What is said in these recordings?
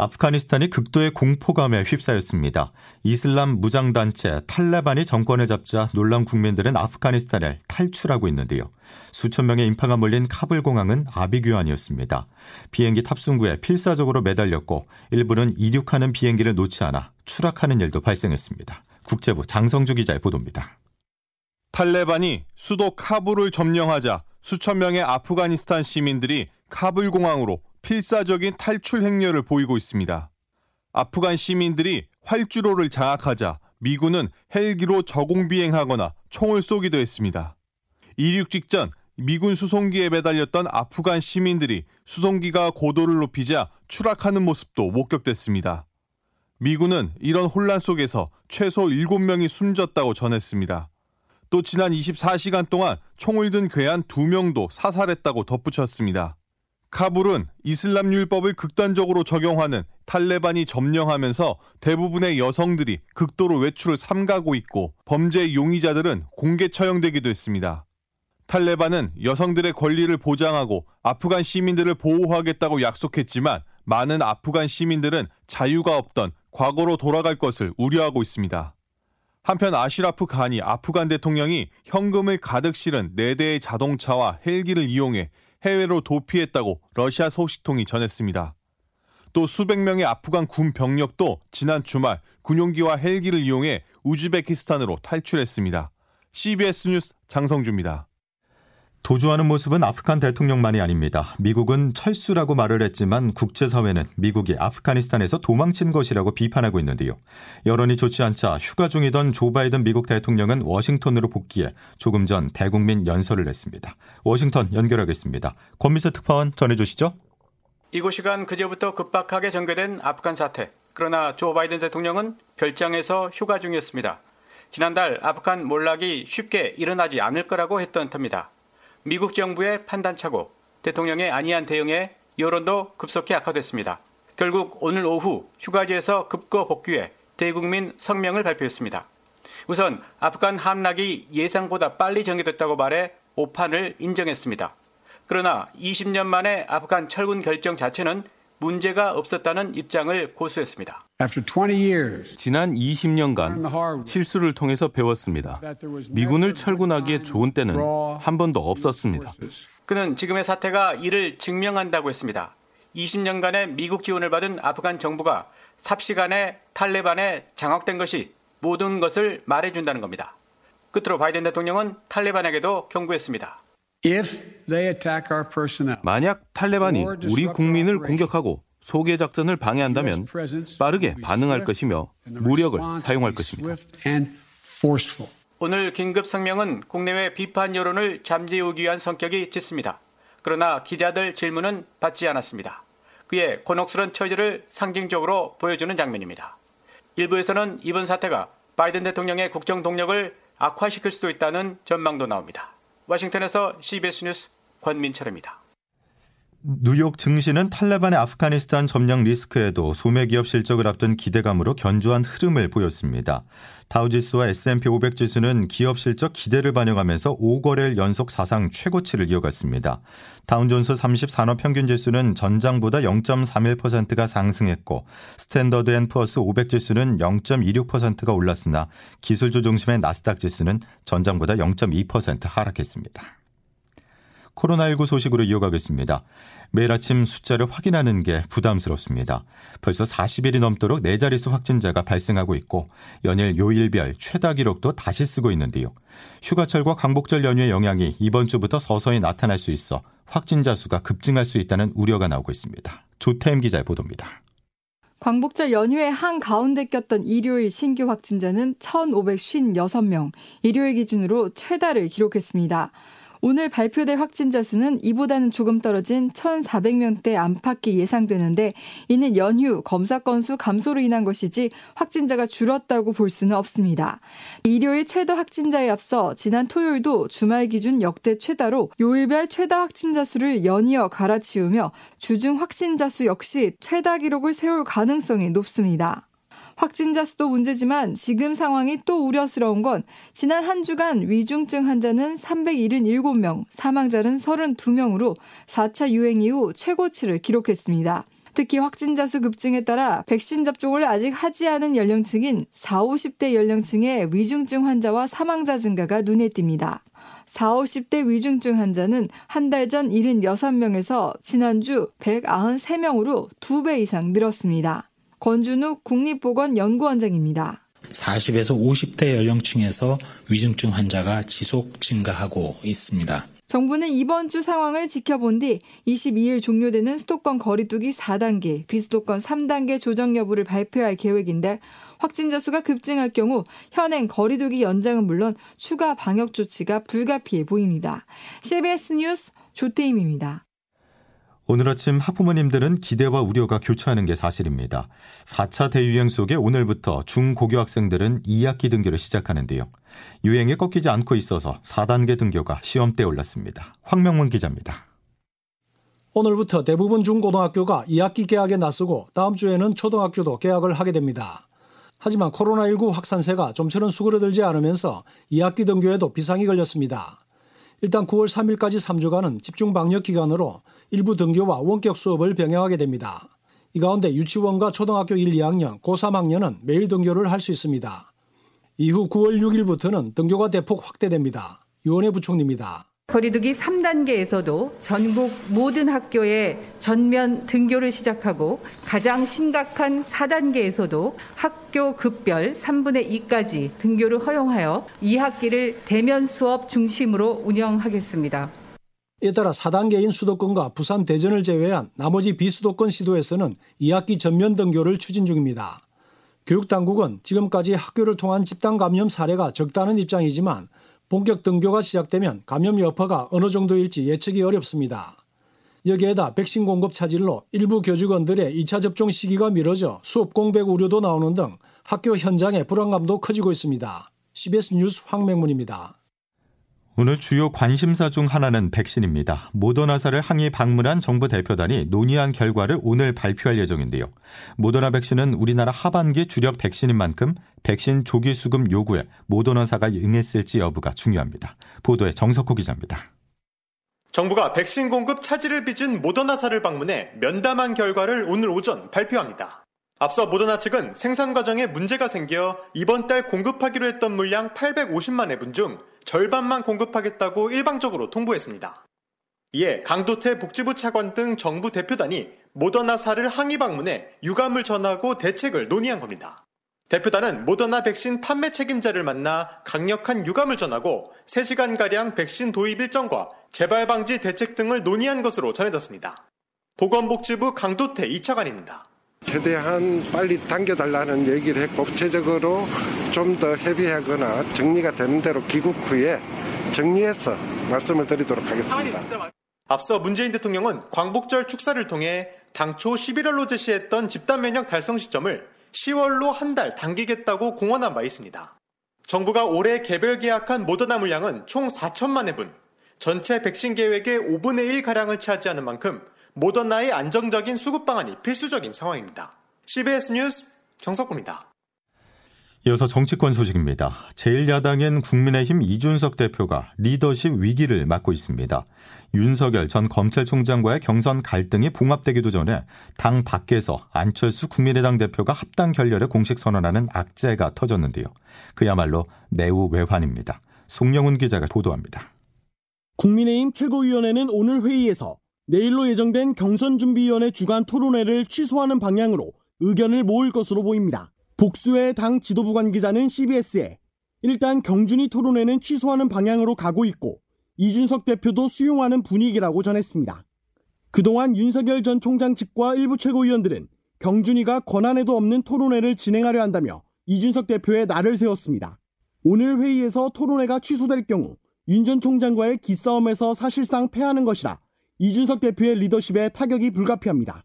아프가니스탄이 극도의 공포감에 휩싸였습니다. 이슬람 무장단체 탈레반이 정권을 잡자 놀란 국민들은 아프가니스탄을 탈출하고 있는데요. 수천 명의 인파가 몰린 카불 공항은 아비규환이었습니다. 비행기 탑승구에 필사적으로 매달렸고 일부는 이륙하는 비행기를 놓지 않아 추락하는 일도 발생했습니다. 국제부 장성주 기자의 보도입니다. 탈레반이 수도 카불을 점령하자 수천 명의 아프가니스탄 시민들이 카불 공항으로 필사적인 탈출 행렬을 보이고 있습니다. 아프간 시민들이 활주로를 장악하자 미군은 헬기로 저공 비행하거나 총을 쏘기도 했습니다. 이륙 직전 미군 수송기에 매달렸던 아프간 시민들이 수송기가 고도를 높이자 추락하는 모습도 목격됐습니다. 미군은 이런 혼란 속에서 최소 7명이 숨졌다고 전했습니다. 또 지난 24시간 동안 총을 든 괴한 2명도 사살했다고 덧붙였습니다. 카불은 이슬람 율법을 극단적으로 적용하는 탈레반이 점령하면서 대부분의 여성들이 극도로 외출을 삼가고 있고 범죄 용의자들은 공개 처형되기도 했습니다. 탈레반은 여성들의 권리를 보장하고 아프간 시민들을 보호하겠다고 약속했지만 많은 아프간 시민들은 자유가 없던 과거로 돌아갈 것을 우려하고 있습니다. 한편 아시라프 간이 아프간 대통령이 현금을 가득 실은 4대의 자동차와 헬기를 이용해 해외로 도피했다고 러시아 소식통이 전했습니다. 또 수백 명의 아프간 군 병력도 지난 주말 군용기와 헬기를 이용해 우즈베키스탄으로 탈출했습니다. CBS 뉴스 장성주입니다. 도주하는 모습은 아프간 대통령만이 아닙니다. 미국은 철수라고 말을 했지만 국제사회는 미국이 아프가니스탄에서 도망친 것이라고 비판하고 있는데요. 여론이 좋지 않자 휴가 중이던 조 바이든 미국 대통령은 워싱턴으로 복귀해 조금 전 대국민 연설을 했습니다. 워싱턴 연결하겠습니다. 권미세 특파원 전해주시죠. 이곳 시간 그제부터 급박하게 전개된 아프간 사태. 그러나 조 바이든 대통령은 별장에서 휴가 중이었습니다. 지난달 아프간 몰락이 쉽게 일어나지 않을 거라고 했던 터입니다. 미국 정부의 판단차고 대통령의 안이한 대응에 여론도 급속히 악화됐습니다. 결국 오늘 오후 휴가지에서 급거 복귀해 대국민 성명을 발표했습니다. 우선 아프간 함락이 예상보다 빨리 전개됐다고 말해 오판을 인정했습니다. 그러나 20년 만에 아프간 철군 결정 자체는 문제가 없었다는 입장을 고수했습니다. 지난 20년간 실수를 통해서 배웠습니다. 미군을 철군하기에 좋은 때는 한 번도 없었습니다. 그는 지금의 사태가 이를 증명한다고 했습니다. 20년간의 미국 지원을 받은 아프간 정부가 삽시간에 탈레반에 장악된 것이 모든 것을 말해준다는 겁니다. 끝으로 바이든 대통령은 탈레반에게도 경고했습니다. 만약 탈레반이 우리 국민을 공격하고 소개 작전을 방해한다면 빠르게 반응할 것이며 무력을 사용할 것입니다. 오늘 긴급 성명은 국내외 비판 여론을 잠재우기 위한 성격이 짙습니다. 그러나 기자들 질문은 받지 않았습니다. 그의 곤혹스런 처지를 상징적으로 보여주는 장면입니다. 일부에서는 이번 사태가 바이든 대통령의 국정 동력을 악화시킬 수도 있다는 전망도 나옵니다. 워싱턴에서 CBS 뉴스 권민철입니다. 뉴욕 증시는 탈레반의 아프가니스탄 점령 리스크에도 소매 기업 실적을 앞둔 기대감으로 견조한 흐름을 보였습니다. 다우지수와 S&P 500 지수는 기업 실적 기대를 반영하면서 5거래일 연속 사상 최고치를 이어갔습니다. 다우존스 30 산업 평균 지수는 전장보다 0.31%가 상승했고 스탠더드 앤 푸어스 500 지수는 0.26%가 올랐으나 기술주 중심의 나스닥 지수는 전장보다 0.2% 하락했습니다. 코로나19 소식으로 이어가겠습니다. 매일 아침 숫자를 확인하는 게 부담스럽습니다. 벌써 40일이 넘도록 네 자릿수 확진자가 발생하고 있고 연일 요일별 최다 기록도 다시 쓰고 있는데요. 휴가철과 광복절 연휴의 영향이 이번 주부터 서서히 나타날 수 있어 확진자 수가 급증할 수 있다는 우려가 나오고 있습니다. 조태임 기자의 보도입니다. 광복절 연휴에 한가운데 꼈던 일요일 신규 확진자는 1,556명, 일요일 기준으로 최다를 기록했습니다. 오늘 발표될 확진자 수는 이보다는 조금 떨어진 1,400명대 안팎이 예상되는데 이는 연휴 검사 건수 감소로 인한 것이지 확진자가 줄었다고 볼 수는 없습니다. 일요일 최다 확진자에 앞서 지난 토요일도 주말 기준 역대 최다로 요일별 최다 확진자 수를 연이어 갈아치우며 주중 확진자 수 역시 최다 기록을 세울 가능성이 높습니다. 확진자 수도 문제지만 지금 상황이 또 우려스러운 건 지난 한 주간 위중증 환자는 377명, 사망자는 32명으로 4차 유행 이후 최고치를 기록했습니다. 특히 확진자 수 급증에 따라 백신 접종을 아직 하지 않은 연령층인 4, 50대 연령층의 위중증 환자와 사망자 증가가 눈에 띕니다. 4, 50대 위중증 환자는 한 달 전 76명에서 지난주 193명으로 2배 이상 늘었습니다. 권준욱 국립보건연구원장입니다. 40에서 50대 연령층에서 위중증 환자가 지속 증가하고 있습니다. 정부는 이번 주 상황을 지켜본 뒤 22일 종료되는 수도권 거리두기 4단계, 비수도권 3단계 조정 여부를 발표할 계획인데 확진자 수가 급증할 경우 현행 거리두기 연장은 물론 추가 방역 조치가 불가피해 보입니다. CBS 뉴스 조태임입니다. 오늘 아침 학부모님들은 기대와 우려가 교차하는 게 사실입니다. 4차 대유행 속에 오늘부터 중고교 학생들은 2학기 등교를 시작하는데요. 유행에 꺾이지 않고 있어서 4단계 등교가 시험대에 올랐습니다. 황명문 기자입니다. 오늘부터 대부분 중고등학교가 2학기 개학에 나서고 다음 주에는 초등학교도 개학을 하게 됩니다. 하지만 코로나19 확산세가 좀처럼 수그러들지 않으면서 2학기 등교에도 비상이 걸렸습니다. 일단 9월 3일까지 3주간은 집중 방역 기간으로 일부 등교와 원격 수업을 병행하게 됩니다. 이 가운데 유치원과 초등학교 1, 2학년, 고3학년은 매일 등교를 할 수 있습니다. 이후 9월 6일부터는 등교가 대폭 확대됩니다. 유원혜 부총리입니다. 거리두기 3단계에서도 전국 모든 학교에 전면 등교를 시작하고 가장 심각한 4단계에서도 학교 급별 3분의 2까지 등교를 허용하여 2학기를 대면 수업 중심으로 운영하겠습니다. 이에 따라 4단계인 수도권과 부산 대전을 제외한 나머지 비수도권 시도에서는 2학기 전면 등교를 추진 중입니다. 교육당국은 지금까지 학교를 통한 집단 감염 사례가 적다는 입장이지만 본격 등교가 시작되면 감염 여파가 어느 정도일지 예측이 어렵습니다. 여기에다 백신 공급 차질로 일부 교직원들의 2차 접종 시기가 미뤄져 수업 공백 우려도 나오는 등 학교 현장의 불안감도 커지고 있습니다. CBS 뉴스 황맹문입니다. 오늘 주요 관심사 중 하나는 백신입니다. 모더나사를 항의 방문한 정부 대표단이 논의한 결과를 오늘 발표할 예정인데요. 모더나 백신은 우리나라 하반기 주력 백신인 만큼 백신 조기 수급 요구에 모더나사가 응했을지 여부가 중요합니다. 보도에 정석호 기자입니다. 정부가 백신 공급 차질을 빚은 모더나사를 방문해 면담한 결과를 오늘 오전 발표합니다. 앞서 모더나 측은 생산 과정에 문제가 생겨 이번 달 공급하기로 했던 물량 850만 회분 중 절반만 공급하겠다고 일방적으로 통보했습니다. 이에 강도태 복지부 차관 등 정부 대표단이 모더나사를 항의 방문해 유감을 전하고 대책을 논의한 겁니다. 대표단은 모더나 백신 판매 책임자를 만나 강력한 유감을 전하고 3시간가량 백신 도입 일정과 재발 방지 대책 등을 논의한 것으로 전해졌습니다. 보건복지부 강도태 이차관입니다. 최대한 빨리 당겨달라는 얘기를 했고 구체적으로 좀 더 협의하거나 정리가 되는 대로 귀국 후에 정리해서 말씀을 드리도록 하겠습니다. 앞서 문재인 대통령은 광복절 축사를 통해 당초 11월로 제시했던 집단 면역 달성 시점을 10월로 한 달 당기겠다고 공언한 바 있습니다. 정부가 올해 개별 계약한 모더나 물량은 총 4천만 회분, 전체 백신 계획의 5분의 1가량을 차지하는 만큼 모더나의 안정적인 수급 방안이 필수적인 상황입니다. CBS 뉴스 정석구입니다. 이어서 정치권 소식입니다. 제1야당인 국민의힘 이준석 대표가 리더십 위기를 맞고 있습니다. 윤석열 전 검찰총장과의 경선 갈등이 봉합되기도 전에 당 밖에서 안철수 국민의당 대표가 합당 결렬에 공식 선언하는 악재가 터졌는데요. 그야말로 매우 외환입니다. 송영훈 기자가 보도합니다. 국민의힘 최고위원회는 오늘 회의에서 내일로 예정된 경선준비위원회 주간 토론회를 취소하는 방향으로 의견을 모을 것으로 보입니다. 복수의 당 지도부 관계자는 CBS에 일단 경준이 토론회는 취소하는 방향으로 가고 있고 이준석 대표도 수용하는 분위기라고 전했습니다. 그동안 윤석열 전 총장 측과 일부 최고위원들은 경준이가 권한에도 없는 토론회를 진행하려 한다며 이준석 대표의 날을 세웠습니다. 오늘 회의에서 토론회가 취소될 경우 윤 전 총장과의 기싸움에서 사실상 패하는 것이라 이준석 대표의 리더십에 타격이 불가피합니다.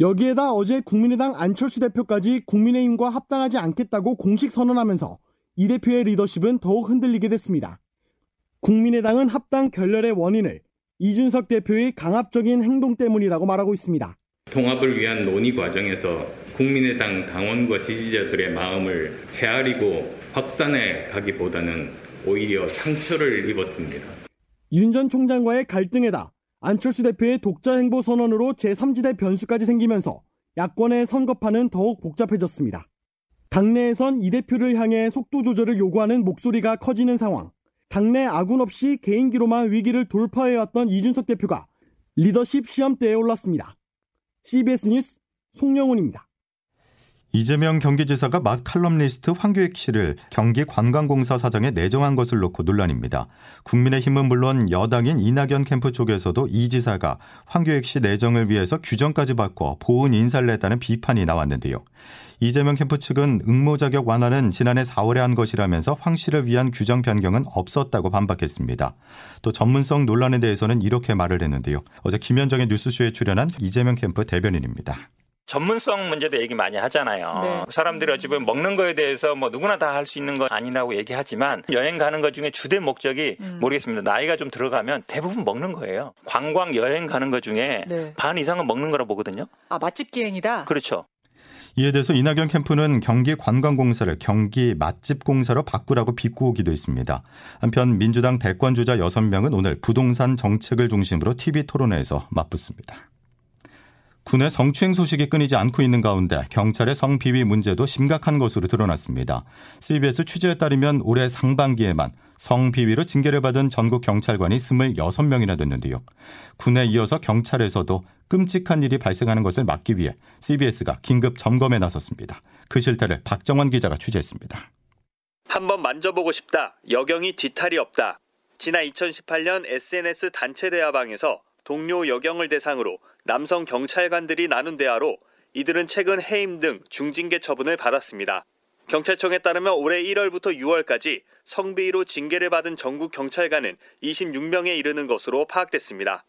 여기에다 어제 국민의당 안철수 대표까지 국민의힘과 합당하지 않겠다고 공식 선언하면서 이 대표의 리더십은 더욱 흔들리게 됐습니다. 국민의당은 합당 결렬의 원인을 이준석 대표의 강압적인 행동 때문이라고 말하고 있습니다. 통합을 위한 논의 과정에서 국민의당 당원과 지지자들의 마음을 헤아리고 확산해 가기보다는 오히려 상처를 입었습니다. 윤 전 총장과의 갈등에다 안철수 대표의 독자 행보 선언으로 제3지대 변수까지 생기면서 야권의 선거판은 더욱 복잡해졌습니다. 당내에선 이 대표를 향해 속도 조절을 요구하는 목소리가 커지는 상황. 당내 아군 없이 개인기로만 위기를 돌파해왔던 이준석 대표가 리더십 시험대에 올랐습니다. CBS 뉴스 송영훈입니다. 이재명 경기지사가 막 칼럼니스트 황교익 씨를 경기관광공사 사장에 내정한 것을 놓고 논란입니다. 국민의힘은 물론 여당인 이낙연 캠프 쪽에서도 이 지사가 황교익 씨 내정을 위해서 규정까지 바꿔 보은 인사를 했다는 비판이 나왔는데요. 이재명 캠프 측은 응모 자격 완화는 지난해 4월에 한 것이라면서 황 씨를 위한 규정 변경은 없었다고 반박했습니다. 또 전문성 논란에 대해서는 이렇게 말을 했는데요. 어제 김현정의 뉴스쇼에 출연한 이재명 캠프 대변인입니다. 전문성 문제도 얘기 많이 하잖아요. 네. 사람들이 어찌 면 먹는 거에 대해서 뭐 누구나 다 할 수 있는 건 아니라고 얘기하지만 여행 가는 것 중에 주된 목적이 음. 모르겠습니다. 나이가 좀 들어가면 대부분 먹는 거예요. 관광 여행 가는 것 중에 네. 반 이상은 먹는 거라 보거든요. 아 맛집 기행이다. 그렇죠. 이에 대해서 이낙연 캠프는 경기 관광공사를 경기 맛집공사로 바꾸라고 비꼬기도 했습니다. 한편 민주당 대권주자 6명은 오늘 부동산 정책을 중심으로 TV 토론회에서 맞붙습니다. 군의 성추행 소식이 끊이지 않고 있는 가운데 경찰의 성비위 문제도 심각한 것으로 드러났습니다. CBS 취재에 따르면 올해 상반기에만 성비위로 징계를 받은 전국 경찰관이 26명이나 됐는데요. 군에 이어서 경찰에서도 끔찍한 일이 발생하는 것을 막기 위해 CBS가 긴급 점검에 나섰습니다. 그 실태를 박정원 기자가 취재했습니다. 한번 만져보고 싶다. 여경이 뒤탈이 없다. 지난 2018년 SNS 단체 대화방에서 동료 여경을 대상으로 남성 경찰관들이 나눈 대화로 이들은 최근 해임 등 중징계 처분을 받았습니다. 경찰청에 따르면 올해 1월부터 6월까지 성비위로 징계를 받은 전국 경찰관은 26명에 이르는 것으로 파악됐습니다.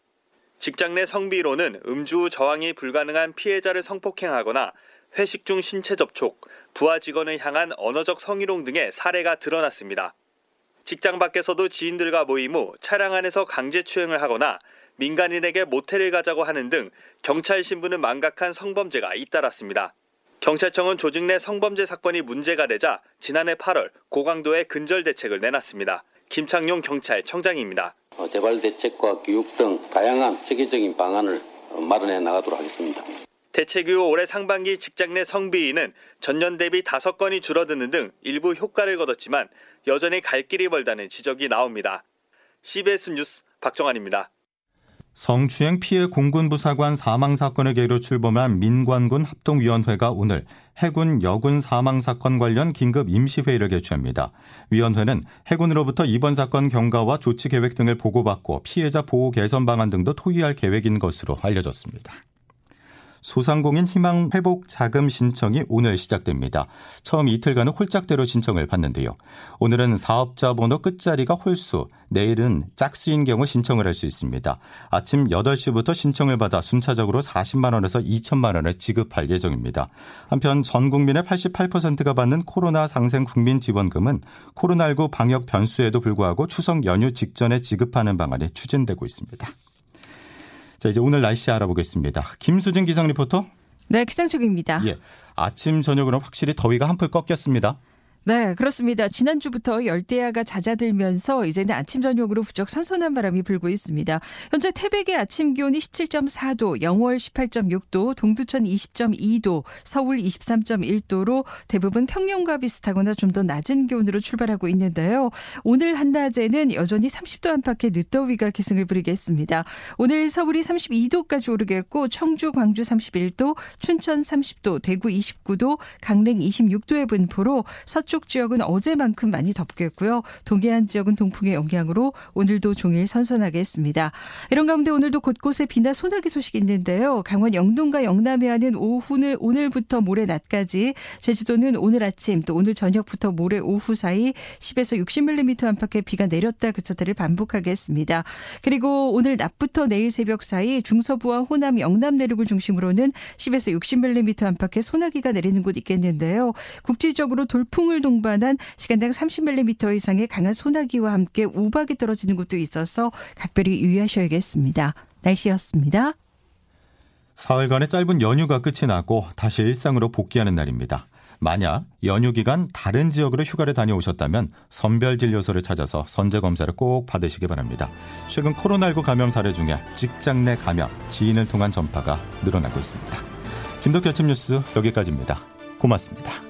직장 내 성비위로는 음주 후 저항이 불가능한 피해자를 성폭행하거나 회식 중 신체 접촉, 부하 직원을 향한 언어적 성희롱 등의 사례가 드러났습니다. 직장 밖에서도 지인들과 모임 후 차량 안에서 강제 추행을 하거나 민간인에게 모텔을 가자고 하는 등 경찰 신분을 망각한 성범죄가 잇따랐습니다. 경찰청은 조직 내 성범죄 사건이 문제가 되자 지난해 8월 고강도의 근절 대책을 내놨습니다. 김창용 경찰청장입니다. 어, 재발 대책과 교육 등 다양한 체계적인 방안을 마련해 나가도록 하겠습니다. 대책 이후 올해 상반기 직장 내 성비위는 전년 대비 5건이 줄어드는 등 일부 효과를 거뒀지만 여전히 갈 길이 멀다는 지적이 나옵니다. CBS 뉴스 박정환입니다. 성추행 피해 공군 부사관 사망 사건의 계기로 출범한 민관군 합동위원회가 오늘 해군 여군 사망 사건 관련 긴급 임시회의를 개최합니다. 위원회는 해군으로부터 이번 사건 경과와 조치 계획 등을 보고받고 피해자 보호 개선 방안 등도 토의할 계획인 것으로 알려졌습니다. 소상공인 희망 회복 자금 신청이 오늘 시작됩니다. 처음 이틀간은 홀짝대로 신청을 받는데요. 오늘은 사업자 번호 끝자리가 홀수, 내일은 짝수인 경우 신청을 할 수 있습니다. 아침 8시부터 신청을 받아 순차적으로 40만 원에서 2천만 원을 지급할 예정입니다. 한편 전 국민의 88%가 받는 코로나 상생 국민 지원금은 코로나19 방역 변수에도 불구하고 추석 연휴 직전에 지급하는 방안이 추진되고 있습니다. 자, 이제 오늘 날씨 알아보겠습니다. 김수진 기상 리포터. 네, 기상청입니다. 예. 아침, 저녁으로 확실히 더위가 한풀 꺾였습니다. 네, 그렇습니다. 지난주부터 열대야가 잦아들면서 이제는 아침 저녁으로 부쩍 선선한 바람이 불고 있습니다. 현재 태백의 아침 기온이 17.4도, 영월 18.6도, 동두천 20.2도, 서울 23.1도로 대부분 평년과 비슷하거나 좀 더 낮은 기온으로 출발하고 있는데요. 오늘 한낮에는 여전히 30도 안팎의 늦더위가 기승을 부리겠습니다. 오늘 서울이 32도까지 오르겠고 청주, 광주 31도, 춘천 30도, 대구 29도, 강릉 26도의 분포로 서쪽 서쪽 지역은 어제만큼 많이 덥겠고요. 동해안 지역은 동풍의 영향으로 오늘도 종일 선선하겠습니다. 이런 가운데 오늘도 곳곳에 비나 소나기 소식이 있는데요. 강원 영동과 영남 해안은 오후는 오늘부터 모레 낮까지, 제주도는 오늘 아침 또 오늘 저녁부터 모레 오후 사이 10에서 60mm 안팎의 비가 내렸다 그쳤다를 반복하겠습니다. 그리고 오늘 낮부터 내일 새벽 사이 중서부와 호남, 영남 내륙을 중심으로는 10에서 60mm 안팎의 소나기가 내리는 곳 있겠는데요. 국지적으로 돌풍을 동반한 시간당 30mm 이상의 강한 소나기와 함께 우박이 떨어지는 곳도 있어서 각별히 유의하셔야겠습니다. 날씨였습니다. 사흘간의 짧은 연휴가 끝이 나고 다시 일상으로 복귀하는 날입니다. 만약 연휴 기간 다른 지역으로 휴가를 다녀오셨다면 선별진료소를 찾아서 선제검사를 꼭 받으시기 바랍니다. 최근 코로나19 감염 사례 중에 직장 내 감염, 지인을 통한 전파가 늘어나고 있습니다. 김덕기 아침 뉴스 여기까지입니다. 고맙습니다.